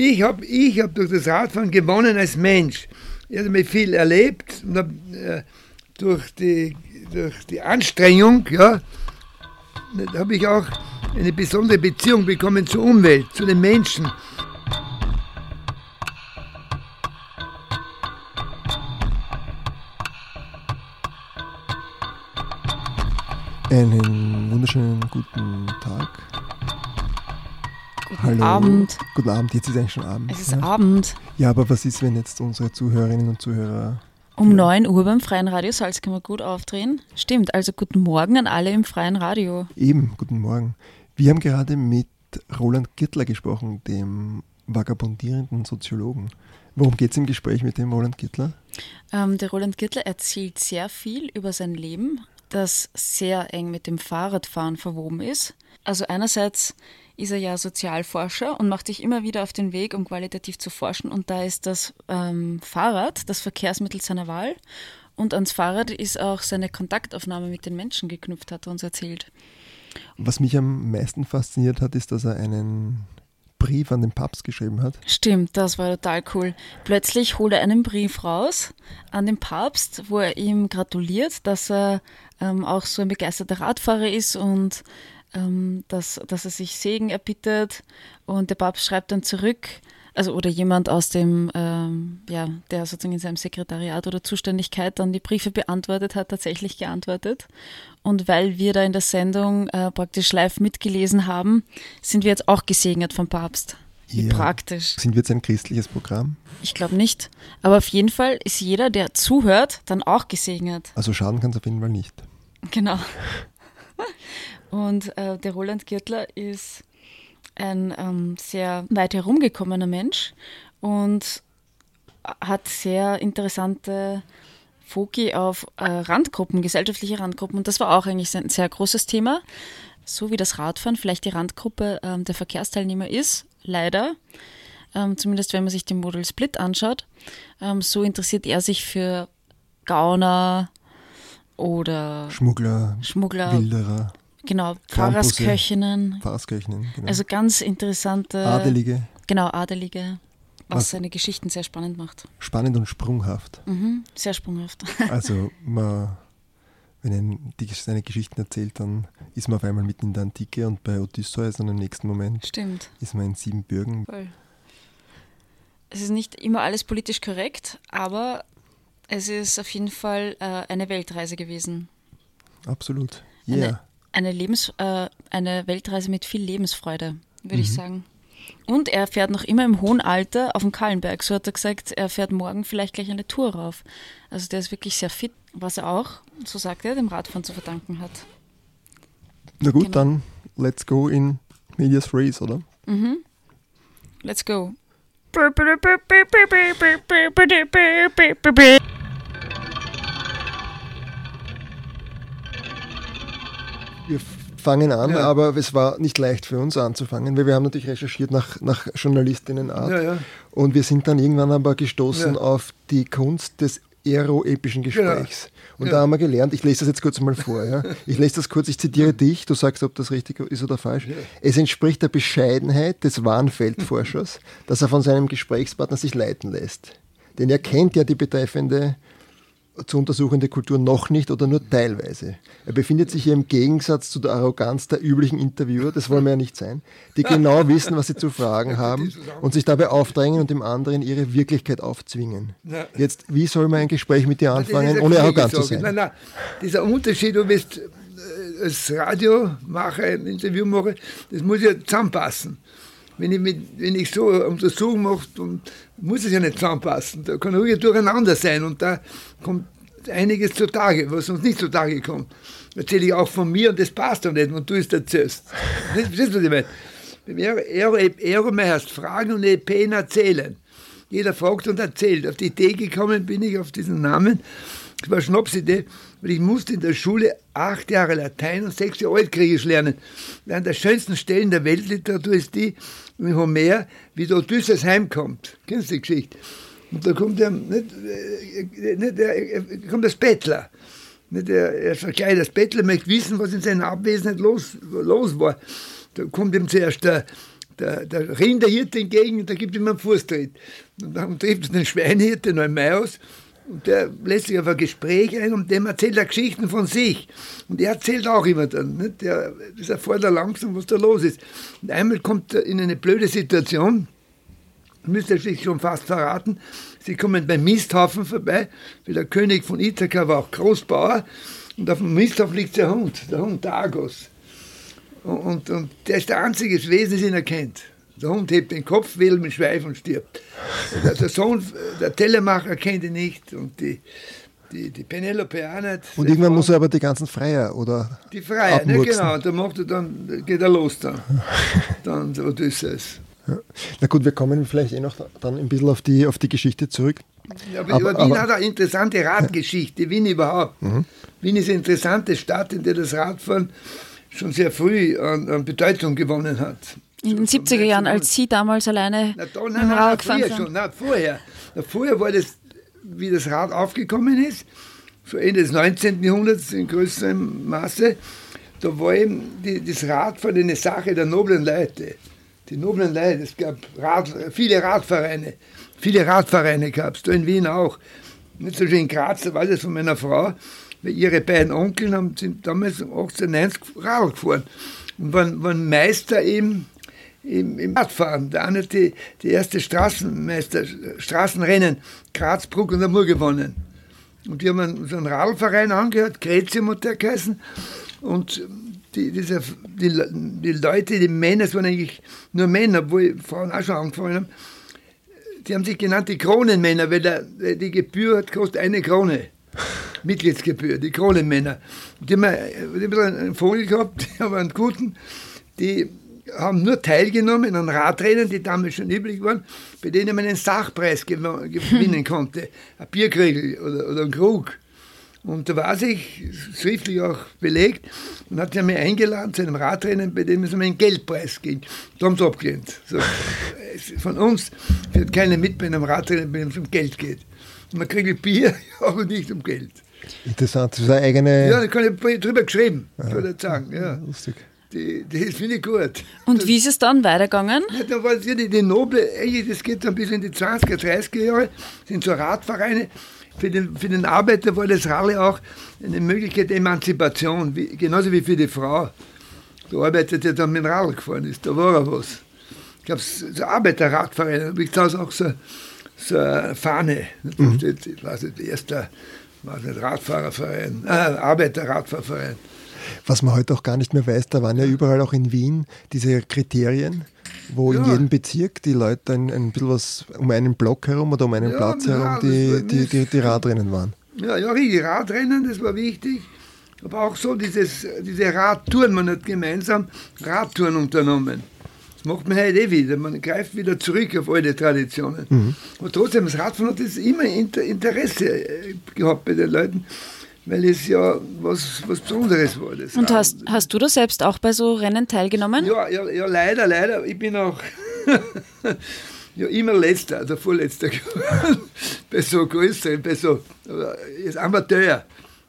Ich habe ich hab durch das Radfahren gewonnen als Mensch. Ich habe viel erlebt und hab, äh, durch, die, durch die Anstrengung, ja, habe ich auch eine besondere Beziehung bekommen zur Umwelt, zu den Menschen. Einen wunderschönen guten Tag. Guten Hallo. Abend. Guten Abend, jetzt ist eigentlich schon Abend. Es ist ja? Abend. ja, aber was ist, wenn jetzt unsere Zuhörerinnen und Zuhörer. Um Ja. 9 Uhr beim Freien Radio Salzkammer gut aufdrehen. Stimmt, also guten Morgen an alle im Freien Radio. Eben, guten Morgen. Wir haben gerade mit Roland Gittler gesprochen, dem vagabundierenden Soziologen. Worum geht es im Gespräch mit dem Roland Gittler? Ähm, der Roland Gittler erzählt sehr viel über sein Leben, das sehr eng mit dem Fahrradfahren verwoben ist. Also einerseits ist er ja Sozialforscher und macht sich immer wieder auf den Weg, um qualitativ zu forschen. Und da ist das ähm, Fahrrad das Verkehrsmittel seiner Wahl. Und ans Fahrrad ist auch seine Kontaktaufnahme mit den Menschen geknüpft, hat er uns erzählt. Was mich am meisten fasziniert hat, ist, dass er einen Brief an den Papst geschrieben hat. Stimmt, das war total cool. Plötzlich holt er einen Brief raus an den Papst, wo er ihm gratuliert, dass er ähm, auch so ein begeisterter Radfahrer ist und ähm, dass, dass er sich Segen erbittet. Und der Papst schreibt dann zurück, also oder jemand aus dem, ähm, ja, der sozusagen in seinem Sekretariat oder Zuständigkeit dann die Briefe beantwortet hat, tatsächlich geantwortet. Und weil wir da in der Sendung äh, praktisch live mitgelesen haben, sind wir jetzt auch gesegnet vom Papst. Wie Ja. praktisch. Sind wir jetzt ein christliches Programm? Ich glaube nicht. Aber auf jeden Fall ist jeder, der zuhört, dann auch gesegnet. Also schaden kann es auf jeden Fall nicht. Genau. Und äh, der Roland Girtler ist ein ähm, sehr weit herumgekommener Mensch und hat sehr interessante Foki auf äh, Randgruppen, gesellschaftliche Randgruppen. Und das war auch eigentlich ein sehr großes Thema. So wie das Radfahren vielleicht die Randgruppe ähm, der Verkehrsteilnehmer ist, leider. Ähm, zumindest wenn man sich den Model Split anschaut. Ähm, so interessiert er sich für Gauner oder Schmuggler, Schmuggler, Wilderer, genau. Pfarrersköchinnen. Pfarrersköchinnen, genau. Also ganz interessante, Adelige, genau, Adelige, was, Was- seine Geschichten sehr spannend macht. spannend und sprunghaft. Mhm, sehr sprunghaft. Also man, wenn er die, seine Geschichten erzählt, dann ist man auf einmal mitten in der Antike und bei Odysseus und im nächsten Moment Stimmt. ist man in Siebenbürgen. Voll. Es ist nicht immer alles politisch korrekt, aber es ist auf jeden Fall äh, eine Weltreise gewesen. Absolut. Yeah. Eine, Lebens, äh, eine Weltreise mit viel Lebensfreude, würde ich sagen. Und er fährt noch immer im hohen Alter auf dem Kahlenberg. So hat er gesagt, er fährt morgen vielleicht gleich eine Tour rauf. Also der ist wirklich sehr fit, was er auch, so sagt er, dem Radfahren zu verdanken hat. Na gut, genau. dann let's go in Medias Res, oder? Let's go. Fangen an, Ja. aber es war nicht leicht für uns anzufangen, weil wir haben natürlich recherchiert nach, nach Journalistinnenart Ja, ja. und wir sind dann irgendwann aber gestoßen auf die Kunst des aeroepischen Gesprächs. Und Ja. da haben wir gelernt, ich lese das jetzt kurz mal vor, ich lese das kurz, ich zitiere dich, du sagst, ob das richtig ist oder falsch. Es entspricht der Bescheidenheit des wahren Feldforschers, dass er von seinem Gesprächspartner sich leiten lässt. Denn er kennt ja die betreffende zu untersuchende Kultur noch nicht oder nur teilweise. Er befindet sich hier im Gegensatz zu der Arroganz der üblichen Interviewer, das wollen wir ja nicht sein, die genau wissen, was sie zu fragen haben und sich dabei aufdrängen und dem anderen ihre Wirklichkeit aufzwingen. Jetzt, wie soll man ein Gespräch mit dir Das anfangen, ohne arrogant zu sein? Nein, nein, dieser Unterschied, du bist äh, als Radiomacher, ein Interview mache, das muss ja zusammenpassen. Wenn ich, mit, wenn ich so eine Untersuchung mache, dann muss es ja nicht zusammenpassen. Da kann ruhig durcheinander sein und da kommt einiges zutage, was uns nicht zutage kommt. Erzähle ich auch von mir und das passt doch nicht, und du es erzählst. Verstehst du, was ich meine? Aero heißt Fragen und Epen erzählen. Jeder fragt und erzählt. Auf die Idee gekommen bin ich auf diesen Namen. Das war Schnapsidee, weil ich musste in der Schule acht Jahre Latein und sechs Jahre Altgriechisch lernen. Eine der schönsten Stellen der Weltliteratur ist die, in Homer, wie der Odysseus heimkommt. Kennst du die Geschichte? Und da kommt er, nicht, äh, nicht, er kommt das Bettler. Nicht, er, er ist verkleidet als Bettler, möchte wissen, was in seiner Abwesenheit los, los war. Da kommt ihm zuerst der, der, der Rinderhirte entgegen und da gibt ihm einen Fußtritt. Und dann trifft es den Schweinhirte Neumaus und der lässt sich auf ein Gespräch ein und dem erzählt er Geschichten von sich. Und er erzählt auch immer dann. Nicht? Der, das erfährt er langsam, was da los ist. Und einmal kommt er in eine blöde Situation, müsste sich schon fast verraten. Sie kommen beim Misthaufen vorbei, weil der König von Ithaka war auch Großbauer. Und auf dem Misthaufen liegt der Hund, der Hund Argos. Und, und, und der ist der einzige Wesen, den er kennt. Der Hund hebt den Kopf, wedelt mit Schweif und stirbt. Der Sohn, der Tellermacher kennt ihn nicht und die, die, die Penelope auch nicht. Und irgendwann muss er aber die ganzen Freier oder Die Freier, ne, genau. Und dann macht er dann, geht er los dann. dann Odysseus. Ja. Na gut, wir kommen vielleicht eh noch dann ein bisschen auf die, auf die Geschichte zurück. Ja, aber, aber, Wien aber, hat eine interessante Radgeschichte, Wien überhaupt. Mhm. Wien ist eine interessante Stadt, in der das Radfahren schon sehr früh an, an Bedeutung gewonnen hat. In den 70er Jahren, als Sie damals alleine na, da, nein, nein, Rad gefahren sind? Schon, nein, vorher. Na, vorher war das, wie das Rad aufgekommen ist, so Ende des 19. Jahrhunderts in größerem Maße, da war eben die, das Radfahren eine Sache der noblen Leute. Die noblen Leute, es gab Rad, viele Radvereine, viele Radvereine gab es, da in Wien auch. Nicht so schön in Graz, da war das von meiner Frau, weil ihre beiden Onkel haben, sind damals 1890 Radl gefahren und waren, waren Meister im im, im Radfahren. Der eine hat die, die erste Straßenmeister, Straßenrennen Graz-Bruck und Amur gewonnen. Und die haben so einen Radverein angehört, Gretium hat der geheißen. Und die, diese, die, die Leute, die Männer, es waren eigentlich nur Männer, obwohl Frauen auch schon angefangen haben, die haben sich genannt die Kronenmänner, weil der, die Gebühr hat kostet eine Krone. Mitgliedsgebühr, die Kronenmänner. Die haben, die haben einen Vogel gehabt, die haben einen guten, die haben nur teilgenommen an Radrennen, die damals schon üblich waren, bei denen man einen Sachpreis gewinnen konnte. Ein Bierkriegel oder, oder ein Krug. Und da war sich schriftlich auch belegt und hat sie mich eingeladen zu einem Radrennen, bei dem es um einen Geldpreis ging. Da haben sie abgelehnt. So, von uns wird keiner mit bei einem Radrennen, bei dem es um Geld geht. Und man kriegt Bier, aber nicht um Geld. Interessant, das ist eine eigene. Ja, da kann ich drüber geschrieben, kann ich sagen. Ja. Lustig. Die, das finde ich gut. Und wie ist es dann weitergegangen? Ja, da war die, die Noble, das geht dann bis in die 20er, 30er Jahre, sind so Radvereine. Für den, für den Arbeiter war das Rallye auch eine Möglichkeit der Emanzipation, wie, genauso wie für die Frau. Der Arbeiter, der dann mit dem Radl gefahren ist, da war er was. Ich glaube, so Arbeiterradvereine, da ich zu auch so, so eine Fahne. Mhm. steht, ich weiß nicht, erster nicht, Radfahrerverein, äh, Arbeiterradfahrerverein. Was man heute auch gar nicht mehr weiß, da waren ja überall auch in Wien diese Kriterien, wo ja. in jedem Bezirk die Leute ein, ein bisschen was um einen Block herum oder um einen ja, Platz herum die, die, die, die Radrennen waren. Ja, ja, die Radrennen, das war wichtig. Aber auch so dieses, diese Radtouren, man hat gemeinsam Radtouren unternommen. Das macht man heute eh wieder. Man greift wieder zurück auf alte Traditionen. Mhm. Aber trotzdem, das Radfahren hat das immer Interesse äh, gehabt bei den Leuten weil es ja was, was Besonderes war. Das Und hast, hast du da selbst auch bei so Rennen teilgenommen? Ja, ja, ja leider, leider. Ich bin auch ja, immer letzter, also vorletzter bei so größeren, bei so als Amateur.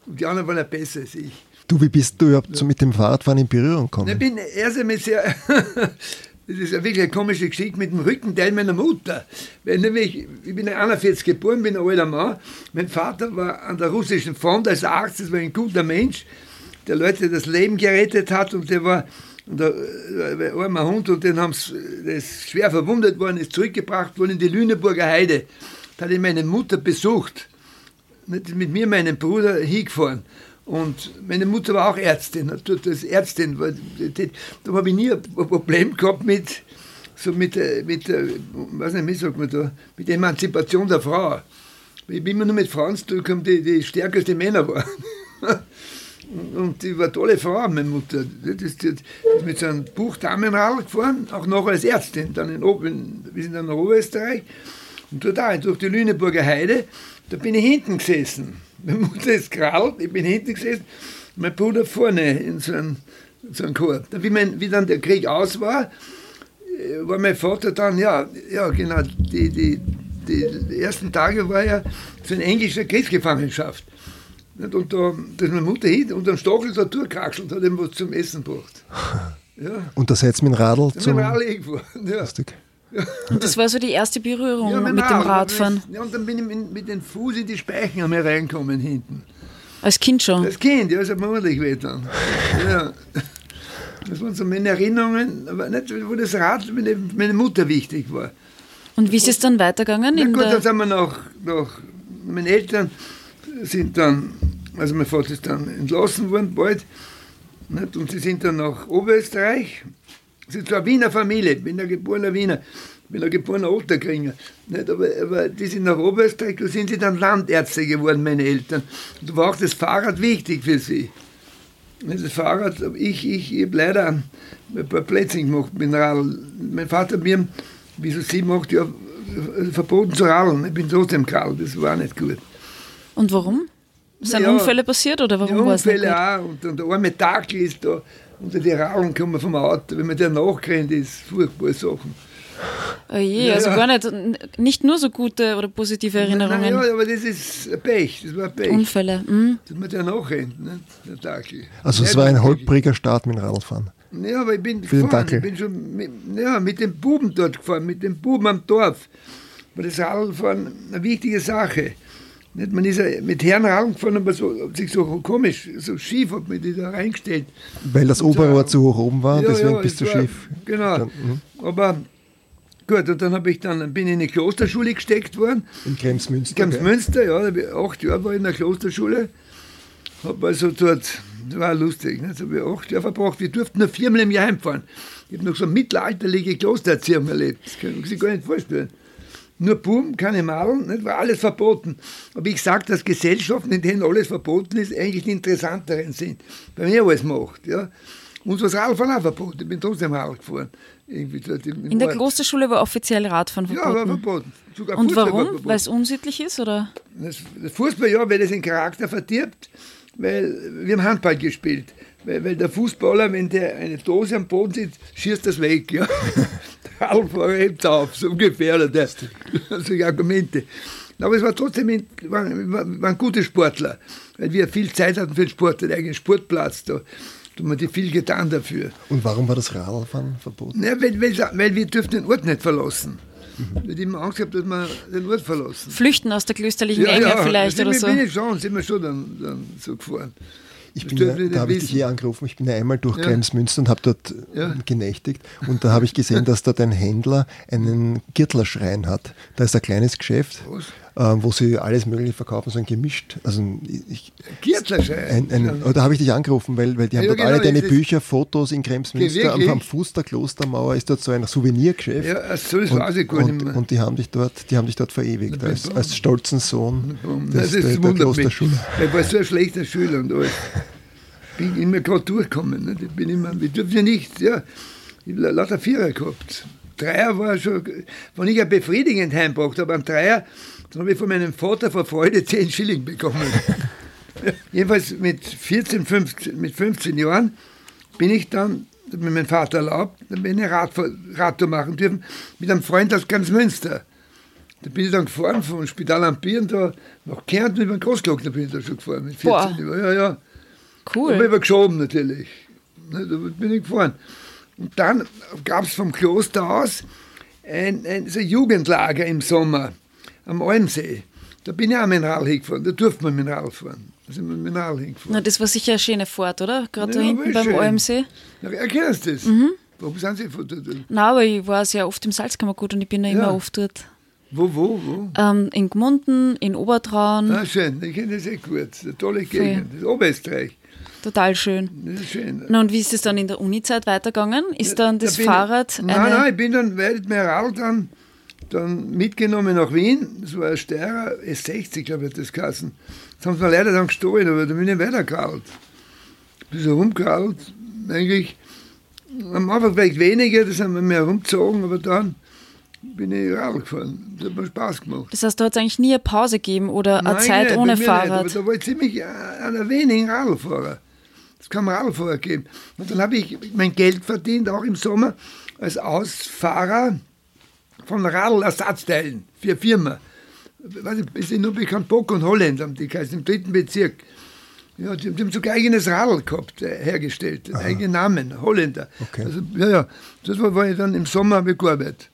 Und die anderen waren ja besser als ich. Du, wie bist du überhaupt so mit dem Fahrradfahren in Berührung gekommen? Ich bin erst einmal sehr Das ist wirklich eine komische Geschichte mit dem Rückenteil meiner Mutter. Weil nämlich, ich bin 41 geboren, bin ein alter Mann. Mein Vater war an der russischen Front als Arzt, das war ein guter Mensch, der Leute das Leben gerettet hat und der war der, der armer Hund und den haben ist schwer verwundet worden, ist zurückgebracht worden in die Lüneburger Heide. Da hat ich meine Mutter besucht, mit mir meinen Bruder hingefahren. Und meine Mutter war auch Ärztin, das Ärztin. Da habe ich nie ein Problem gehabt mit, so mit, äh, mit, äh, weiß nicht, wie sagt man da, mit der Emanzipation der Frau. Ich bin immer nur mit Frauen zu die, die stärkste Männer waren. Und die war eine tolle Frau, meine Mutter. Die ist, mit so einem Buch Damenradl gefahren, auch noch als Ärztin, dann in, in, wir sind dann nach Oberösterreich. Und dort durch die Lüneburger Heide, da bin ich hinten gesessen. Meine Mutter ist gerallt, ich bin hinten gesessen, mein Bruder vorne in so einem, so einem Korb. Wie, mein, wie dann der Krieg aus war, äh, war mein Vater dann, ja, ja genau, die, die, die ersten Tage war ja so eine englische Kriegsgefangenschaft. Und da, da ist meine Mutter hin und am Stachel da und hat ihm was zum Essen gebracht. Ja. Und da ihr mit dem Radl zum... wir alle gefahren. Ja. Lustig. Und das war so die erste Berührung Ja, mit dem Radl. Radfahren. Ja, und dann bin ich mit, mit dem Fuß in die Speichen einmal reingekommen hinten. Als Kind schon. Das Kind, ja, mir ordentlich weh dann. Ja. Das waren so meine Erinnerungen, aber nicht, wo das Rad meine, meine Mutter wichtig war. Und wie ist es dann weitergegangen? Na gut, dann sind wir nach, nach, meine Eltern sind dann, also mein Vater ist dann entlassen worden bald, nicht? und sie sind dann nach Oberösterreich. Sie sind zwar Wiener Familie, ich bin ein geborener Wiener, ich bin ein geborener Otterkringer, nicht? Aber, aber die sind nach Oberösterreich, da sind sie dann Landärzte geworden, meine Eltern. Und da war auch das Fahrrad wichtig für sie. Das Fahrrad, ich, ich, ich habe leider ein paar Plätze gemacht mit dem Radl. Mein Vater hat mir, wie so sieben, acht Jahre, verboten zu radeln. Ich bin trotzdem geradelt, das war nicht gut. und warum? Sind Ja. Unfälle passiert oder warum war es Unfälle auch. Und, und der arme Tackel ist da unter die Radeln gekommen vom Auto. Wenn man den nachkennt, ist furchtbare Sachen. Oh je, Ja, also ja. gar nicht, nicht nur so gute oder positive Erinnerungen. Nein, ja, aber das ist ein Pech. Das war ein Pech. Unfälle. Mhm. Dass man der nachrennt, ne? der Tackel. Also es war ein holpriger Start mit dem Radlfahren. Ja, aber ich bin Für gefahren. Dackel. Ich bin schon mit, ja, mit den Buben dort gefahren, mit den Buben am Dorf. War das Radlfahren eine wichtige Sache. Nicht, man ist ja mit Herren Radl gefahren, aber so, sich so komisch, so schief hat man die da reingestellt. Weil das so- Oberrohr zu hoch oben war, Ja, deswegen ja, bist du war- schief. Genau. Dann. Aber gut, und dann, ich dann bin ich in eine Klosterschule gesteckt worden. In Kremsmünster. Ganz gell? Münster, ja, da hab ich acht Jahre war ich in der Klosterschule. Hab also dort, das war lustig, ne? da habe ich acht Jahre verbracht. Wir durften nur viermal im Jahr heimfahren. Ich habe noch so eine mittelalterliche Klostererziehung erlebt. Das können Sie sich gar nicht vorstellen. Nur Buben, keine Madeln, nicht? war alles verboten. Aber ich sage, dass Gesellschaften, in denen alles verboten ist, eigentlich die interessanteren sind. Bei mir alles macht. Ja. Uns war das Radfahren auch verboten. Ich bin trotzdem Radl gefahren. Irgendwie dort im, im In der Ort. Klosterschule war offiziell Radfahren Ja, war verboten. verboten. Sogar Und Fußball war warum? verboten. Weil es unsittlich ist? Oder? Das, das Fußball, ja, weil das den Charakter verdirbt, weil wir haben Handball gespielt. Weil, weil der Fußballer, wenn der eine Dose am Boden sieht, schießt das weg. Ja. der Radlfahrer hebt auf, so ungefähr. Oder der, solche Argumente. Aber es war trotzdem, ein- waren, waren gute Sportler, weil wir viel Zeit hatten für den Sport, den eigenen Sportplatz. Da, haben wir viel getan dafür. Und warum war das Radlfahren verboten? Ja, weil, weil, weil wir dürften den Ort nicht verlassen. Wir haben immer Angst gehabt, dass wir den Ort verlassen. Flüchten aus der klösterlichen Enge vielleicht sind oder so. bin ich schon, sind wir schon dann, dann so gefahren. Ich bin ja, da habe ich dich eh angerufen. Ich bin ja einmal durch Ja. Kremsmünster und habe dort Ja. äh, genächtigt. Und da habe ich gesehen, dass dort ein Händler einen Girtlerschrein hat. Da ist ein kleines Geschäft, Was? Äh, wo sie alles Mögliche verkaufen, so ein gemischt. Also ich, ein, ein, oh, da habe ich dich angerufen, weil, weil die haben Ja, dort genau, alle deine das Bücher, Fotos in Kremsmünster. Am, am Fuß der Klostermauer ist dort so ein Souvenirgeschäft. Ja, so, das und, weiß ich gar nicht und, mehr. und die haben dich dort, die haben dich dort verewigt, als, als stolzen Sohn das des, ist der, der. Klosterschule. Ich war so ein schlechter Schüler und alles. Bin immer gerade durchgekommen. Ne? Ich bin immer, dürfen ja nicht, ja. Ich habe lauter Vierer gehabt. Dreier war schon, wenn ich ein befriedigend heimgebracht habe, einen Dreier, dann habe ich von meinem Vater vor Freude 10 Schilling bekommen. Jedenfalls mit 14, 15, mit 15 Jahren bin ich dann, hat mir mein Vater erlaubt, dann bin ich Radtour machen dürfen mit einem Freund aus ganz Münster. Da bin ich dann gefahren von Spital am Bieren da nach Kärnten über den Großglockner bin ich da schon gefahren mit 14 Boah. Jahren. Ja, ja. Cool. Aber immer geschoben natürlich. Ne, Da bin ich gefahren. Und dann gab es vom Kloster aus ein, ein so ein Jugendlager im Sommer am Almsee. Da bin ich auch Rad hingefahren. Da durfte man Rad fahren. Da sind wir Rad hingefahren. Na, das war sicher eine schöne Fahrt, oder? Gerade da Ja, hinten beim schön. OMC. Na, erkennst du das? Warum sind Sie von dort? Na, aber ich war sehr oft im Salzkammergut und ich bin da immer Ja. oft dort. Wo, wo, wo? Ähm, in Gmunden, in Obertraun, Ah, schön, ich kenne das sehr gut. Eine tolle Gegend. Das ist Oberösterreich. total schön. Das ist schön. Na, und wie ist es dann in der Uni-Zeit weitergegangen? Ist dann Da das ich- Fahrrad Nein, eine... nein, ich bin dann Radl dann, dann mitgenommen nach Wien. Das war ein Steirer S60, glaube ich, hat das geheißen. Das haben sie mir leider dann gestohlen, aber da bin ich weitergeradelt. Bin so rumgeradelt, eigentlich am Anfang vielleicht weniger, das haben wir mehr rumgezogen, aber dann bin ich Radl gefahren. Das hat mir Spaß gemacht. Das heißt, hat es eigentlich nie eine Pause gegeben oder eine Nein, Zeit ohne mir Nicht, Fahrrad. aber da war ich ziemlich einer wenigen Radlfahrer. Das kann man Radlfahrer geben. Und dann habe ich mein Geld verdient, auch im Sommer, als Ausfahrer von Radlersatzteilen für eine Firma. Weiß ich, ist nur bekannt, Bock und Holländer, die heißen im dritten Bezirk. Ja, die, die haben sogar eigenes Radl gehabt, äh, hergestellt, einen eigenen Namen, Holländer. Okay. Also, ja, ja, das war, war ich dann im Sommer habe ich gearbeitet.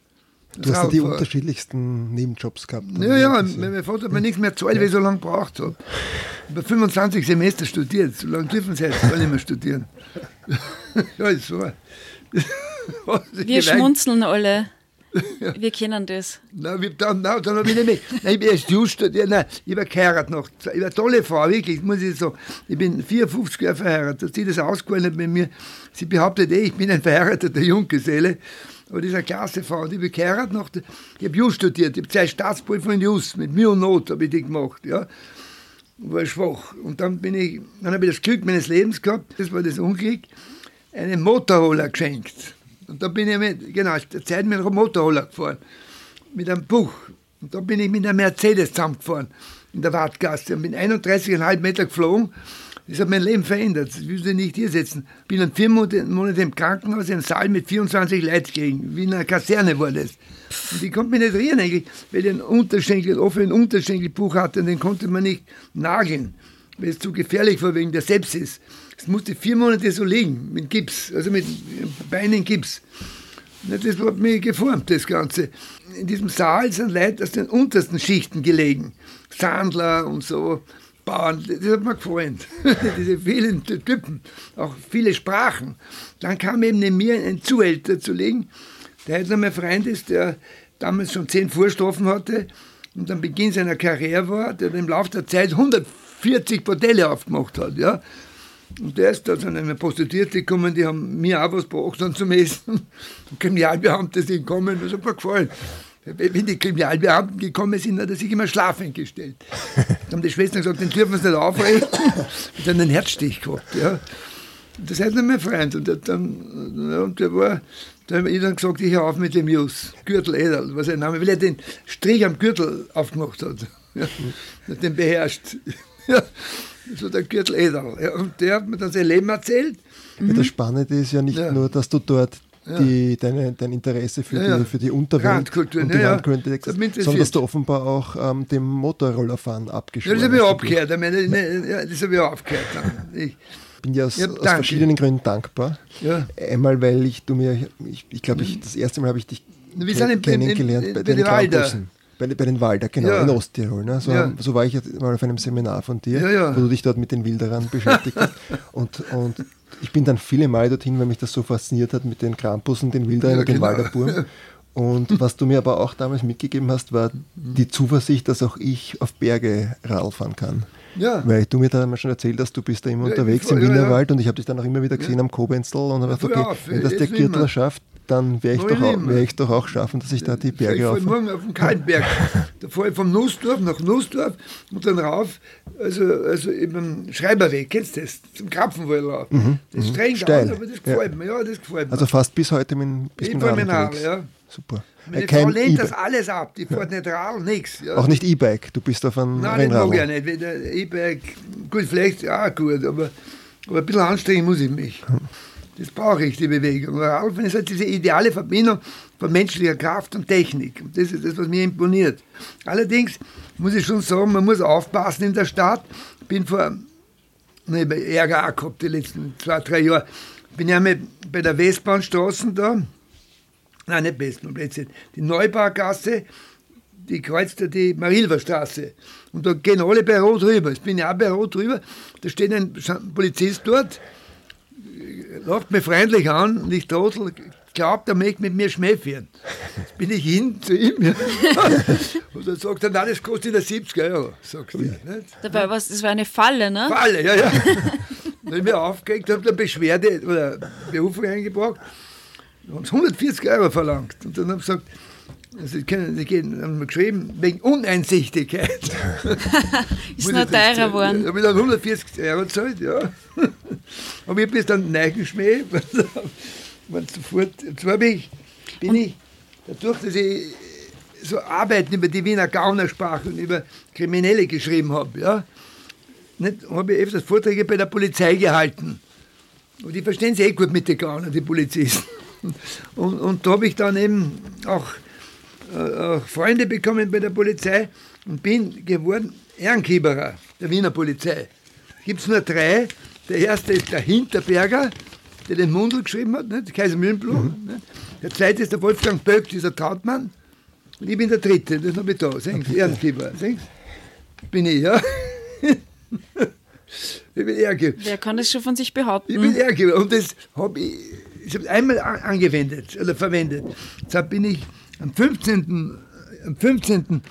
Du hast ja die unterschiedlichsten Nebenjobs gehabt. Ja, ja, mein mein Vater hat mir nichts mehr gezahlt, weil ich so lange gebraucht habe. Ich habe 25 Semester studiert, so lange dürfen sie jetzt gar nicht mehr studieren. ja, ist so. Wir schmunzeln alle. Wir kennen das. Na, wir, dann, dann habe ich nämlich, nein, ich bin erst just studiert, nein, ich habe geheiratet noch. Ich war eine tolle Frau, wirklich, muss ich sagen. Ich bin 54 Jahre verheiratet, hat sie das ausgewählt bei mir. Sie behauptet eh, ich bin ein verheirateter Junggeselle. Aber das ist eine klasse Frau, die habe ich geheiratet noch. Ich habe Just studiert, ich habe zwei Staatsprüfer in Just, mit Mühe und Not habe ich die gemacht, ja. War schwach. Und dann bin ich, dann habe ich das Glück meines Lebens gehabt, das war das Unglück, einen Motorroller geschenkt. Und da bin ich mit, genau, Zeit mit einem Motorroller gefahren, mit einem Buch. Und da bin ich mit einem Mercedes zusammengefahren, in der Wartgasse. Und bin 31,5 Meter geflogen. Das hat mein Leben verändert. Ich nicht hier sitzen. Bin dann vier Monate, im Krankenhaus, in einem Saal mit 24 Leuten gelegen. Wie in einer Kaserne war das. Und ich konnte mich nicht rühren eigentlich, weil ich einen Unterschenkel, einen offenen Unterschenkelbuch hatte und den konnte man nicht nageln, weil es zu gefährlich war wegen der Sepsis. Es musste vier Monate so liegen, mit Gips, also mit Beinen in Gips. Das hat mich geformt, das Ganze. In diesem Saal sind Leute aus den untersten Schichten gelegen. Sandler und so, Bauern, das hat mir gefallen. Diese vielen Typen, auch viele Sprachen. Dann kam eben neben mir ein Zuhälter zu liegen, der jetzt noch mein Freund ist, der damals schon zehn Vorstrafen hatte und am Beginn seiner Karriere war, der im Laufe der Zeit 140 Bordelle aufgemacht hat. Ja. Und der ist da zu einer Prostituierte gekommen, die haben mir auch was gebracht dann zum Essen. Und Kriminalbeamte sind gekommen, das hat mir gefallen. Wenn die Kriminalbeamten gekommen sind, hat er sich immer schlafend gestellt. Dann haben die Schwestern gesagt, den dürfen wir es nicht aufrichten. Und dann einen Herzstich gehabt. Ja. Das heißt nicht mein Freund. Und der, dann, und der war, da habe ich dann gesagt, ich höre auf mit dem Jus. Gürtel Edel, was sein Name, weil er den Strich am Gürtel aufgemacht hat. Ja. Hat den beherrscht. Ja. So der Gürtel Edel. Ja. Und der hat mir dann sein Leben erzählt. Ja, das Spannende ist ja nicht Ja. nur, dass du dort die, deine, dein Interesse für, Ja. Die, für die Unterwelt Randkultur, und die ja. Mich sondern dass du offenbar auch ähm, dem Motorrollerfahren Ja, abgeschworen das habe ich hast. abgehört. Ich meine, ne, ja, das habe ich aufgehört. Dann. Ich, bin dir aus, Ja, aus verschiedenen Gründen dankbar. ja. Einmal, weil ich du mir, ich, ich glaube, ich, das erste Mal habe ich dich Wir sind kennengelernt im- bei bei den. Campussen. Bei, bei den Walder, genau, Ja. in Osttirol. Ne? So, Ja. so war ich jetzt mal auf einem Seminar von dir, Ja, wo du dich dort mit den Wilderern beschäftigt hast. Und, und ich bin dann viele Mal dorthin, weil mich das so fasziniert hat mit den Krampussen, den Wilderern und den genau. Walderbuben. Und was du mir aber auch damals mitgegeben hast, war die Zuversicht, dass auch ich auf Berge Radl fahren kann. Ja. Weil du mir da mal schon erzählt hast, du bist da immer Ja, unterwegs im fahr- ja. Wienerwald und ich habe dich dann auch immer wieder gesehen am Kobenzl und habe gedacht, okay, wenn das der Gürtler schafft, dann werde ich, werde ich doch auch schaffen, dass ich da die Ich Berge fahre rauf. morgen auf den Kaltberg. Da fahre ich vom Nussdorf nach Nussdorf und dann rauf, also, also eben Schreiberweg, kennst du das? Zum Krapfenwald rauf. Das ist streng Mhm, Steil. down, aber das gefällt mir, ja, das gefällt mir. Also fast bis heute mit, bis ich mit fahre Radl unterwegs. ja. Super. Meine Äh, Frau kein lehnt das E-Bike. alles ab, die fährt nicht Radl, nichts. Ja. Auch nicht E-Bike, du bist auf einem Nein, das mag ich ja Rennradl. nicht. E-Bike, gut, vielleicht auch gut, aber, aber ein bisschen anstrengen muss ich mich. Das brauche ich, die Bewegung. Aber ist halt diese ideale Verbindung von menschlicher Kraft und Technik. Und das ist das, was mir imponiert. Allerdings muss ich schon sagen, man muss aufpassen in der Stadt. Ich bin vor, ne, Ärger auch gehabt die letzten zwei, drei Jahre. Bin ja bei der Westbahnstraße da, nein, nicht Westbahn, die Neubaugasse, die kreuzt ja die Marilverstraße. Und da gehen alle bei Rot rüber. Ich bin ja auch bei Rot rüber. Da steht ein Polizist dort, lacht mich freundlich an und ich trottel, glaubt, er möchte mit mir Schmäh führen. Jetzt bin ich hin zu ihm. Ja. Und dann sagt er, nein, das kostet ja 70 Euro, sagt er. Nicht? Dabei war das war eine Falle, ne? Falle, ja, ja. Dann habe ich mich aufgeregt, habe eine Beschwerde oder Berufung eingebracht und haben sie 140 Euro verlangt. Und dann habe ich gesagt, also ich kann, ich gehen, haben wir geschrieben, wegen Uneinsichtigkeit. Ist noch teurer geworden. Da habe ich dann 140 Euro gezahlt, ja. Aber ich das dann Neichenschmäh, man sofort, zwar habe ich, bin ich, dadurch, dass ich so Arbeiten über die Wiener Gaunersprache und über Kriminelle geschrieben habe, ja, nicht, habe ich öfters Vorträge bei der Polizei gehalten. Und die verstehen sich eh gut mit den Gaunern, die Polizisten. Und, und da habe ich dann eben auch, äh, auch Freunde bekommen bei der Polizei und bin geworden Ehrenkieberer der Wiener Polizei. gibt es nur drei. Der erste ist der Hinterberger, der den Mundel geschrieben hat, nicht? Kaiser Mühlenbluh. Ne? Der zweite ist der Wolfgang Böck, dieser Trautmann. Und ich bin der dritte, das habe ich da, sehen Sie? Bin ich, ja. ich bin Ehrgeber. Wer kann das schon von sich behaupten? Ich bin Ehrgeber und das habe ich, ich habe einmal angewendet oder verwendet. Deshalb bin ich am 15. Am 15.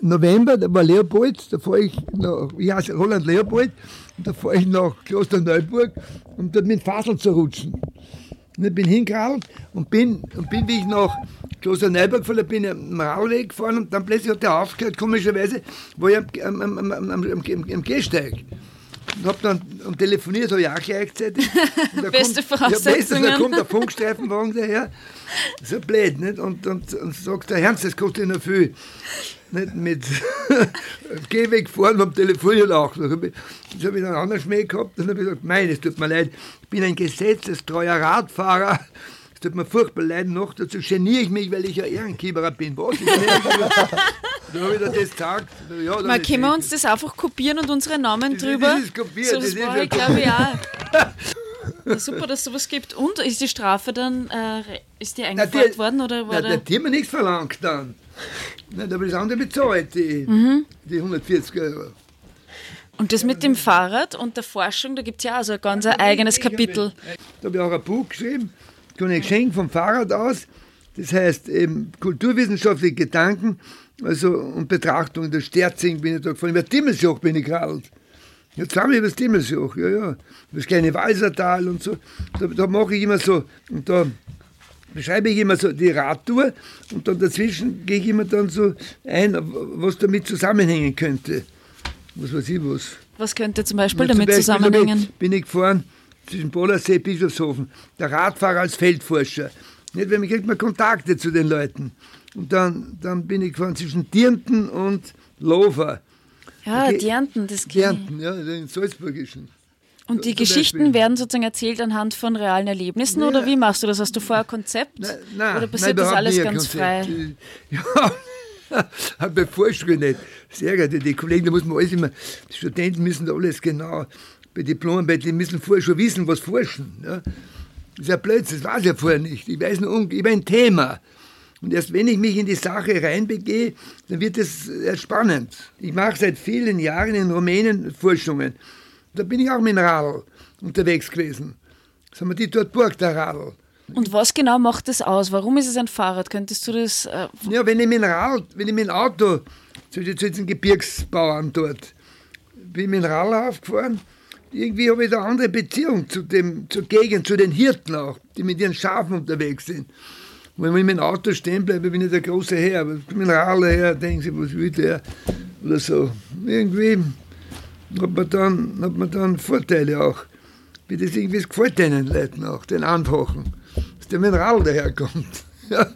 November, da war Leopold, da fahre ich nach, ich heiße Roland Leopold, da fahre ich nach Klosterneuburg, um dort mit dem Fasel zu rutschen. Und ich bin hingeradelt und bin, und bin, wie ich nach Klosterneuburg gefahren bin, am Radweg gefahren und dann plötzlich hat der aufgehört, komischerweise, war ich am, am, am, am, am, am Gehsteig. Und hab dann telefoniert, habe ich auch gleichzeitig. Beste kommt, ja, Voraussetzungen. bestes, da kommt der Funkstreifenwagen daher. So blöd, nicht? Und, und, und sagt der Ernst, das kostet ja noch viel. Nicht mit Gehweg fahren, beim Telefonieren auch. Das habe ich, das hab ich dann einen anderen Schmäh gehabt. Dann habe ich gesagt, nein, es tut mir leid, ich bin ein gesetzestreuer Radfahrer. Es tut mir furchtbar leid, noch dazu geniere ich mich, weil ich ja Ehrenkieberer bin. Was? Ich bin Dann habe ich dann das gesagt. Ja, ist können wir uns das einfach kopieren und unsere Namen Das- drüber? das ist kopiert, so, das das ist war ich, glaube ich, auch. Ja, super, dass es sowas gibt. Und ist die Strafe dann, äh, ist die Na, eingefordert worden oder war na, der... hat mir nichts verlangt dann. Na, da habe ich das andere bezahlt, die, Mhm. die 140 Euro. Und das mit dem Fahrrad und der Forschung, da gibt es ja auch so ein ganz ein eigenes Kapitel. Da habe ich auch ein Buch geschrieben, kann ich geschenkt vom Fahrrad aus. Das heißt eben kulturwissenschaftliche Gedanken also, und Betrachtungen der Sterzing bin ich da gefahren. Über Dimmelsjoch bin ich geradelt. Ja, zweimal über das Dimmelsjoch, ja, ja. Das kleine Walsertal und so. Da, da mache ich immer so, und da beschreibe ich immer so die Radtour und dann dazwischen gehe ich immer dann so ein, was damit zusammenhängen könnte. Was weiß ich was. Was könnte zum Beispiel damit zum Beispiel zusammenhängen? Damit bin ich gefahren zwischen Bolersee Bischofshofen. Der Radfahrer als Feldforscher. Nicht, weil man kriegt man Kontakte zu den Leuten. Und dann, dann bin ich gefahren zwischen Dirnten und Lofer. Ja, Okay. Dirnten, das ich. Dirnten, ja, den Salzburgischen. Und die Geschichten Beispiel. werden sozusagen erzählt anhand von realen Erlebnissen Ja. oder wie machst du das? Hast du vorher ein Konzept? Nein, nein, oder passiert nein, das alles ganz Konzept. frei? Ja, beforscht mich nicht. Sehr gut, die Kollegen, da muss man alles immer, die Studenten müssen da alles genau, bei Diplomarbeit, die müssen vorher schon wissen, was forschen. Ja. Das ist ja Blödsinn, das weiß ich ja vorher nicht. Ich weiß nur, ich habe ein Thema. Und erst wenn ich mich in die Sache reinbegehe, dann wird es erst spannend. Ich mache seit vielen Jahren in Rumänien Forschungen. Da bin ich auch mit dem Radl unterwegs gewesen. Das haben wir die dort borgt, der Radl. Und was genau macht das aus? Warum ist es ein Fahrrad? Könntest du das... Äh, Ja, wenn ich mit dem Rad, wenn ich mit dem Auto zu, zu diesen Gebirgsbauern dort, bin ich mit dem Rad aufgefahren, irgendwie habe ich da eine andere Beziehung zu dem, zur Gegend, zu den Hirten auch, die mit ihren Schafen unterwegs sind. Wenn ich mit dem Auto stehen bleibe, bin ich der große Herr, Rad her, denken sie, was will der? Oder so. Irgendwie hat man dann, hat man dann Vorteile auch. Wie das irgendwie es gefällt den Leuten auch, den Einfachen, dass der Rad daherkommt. Ja.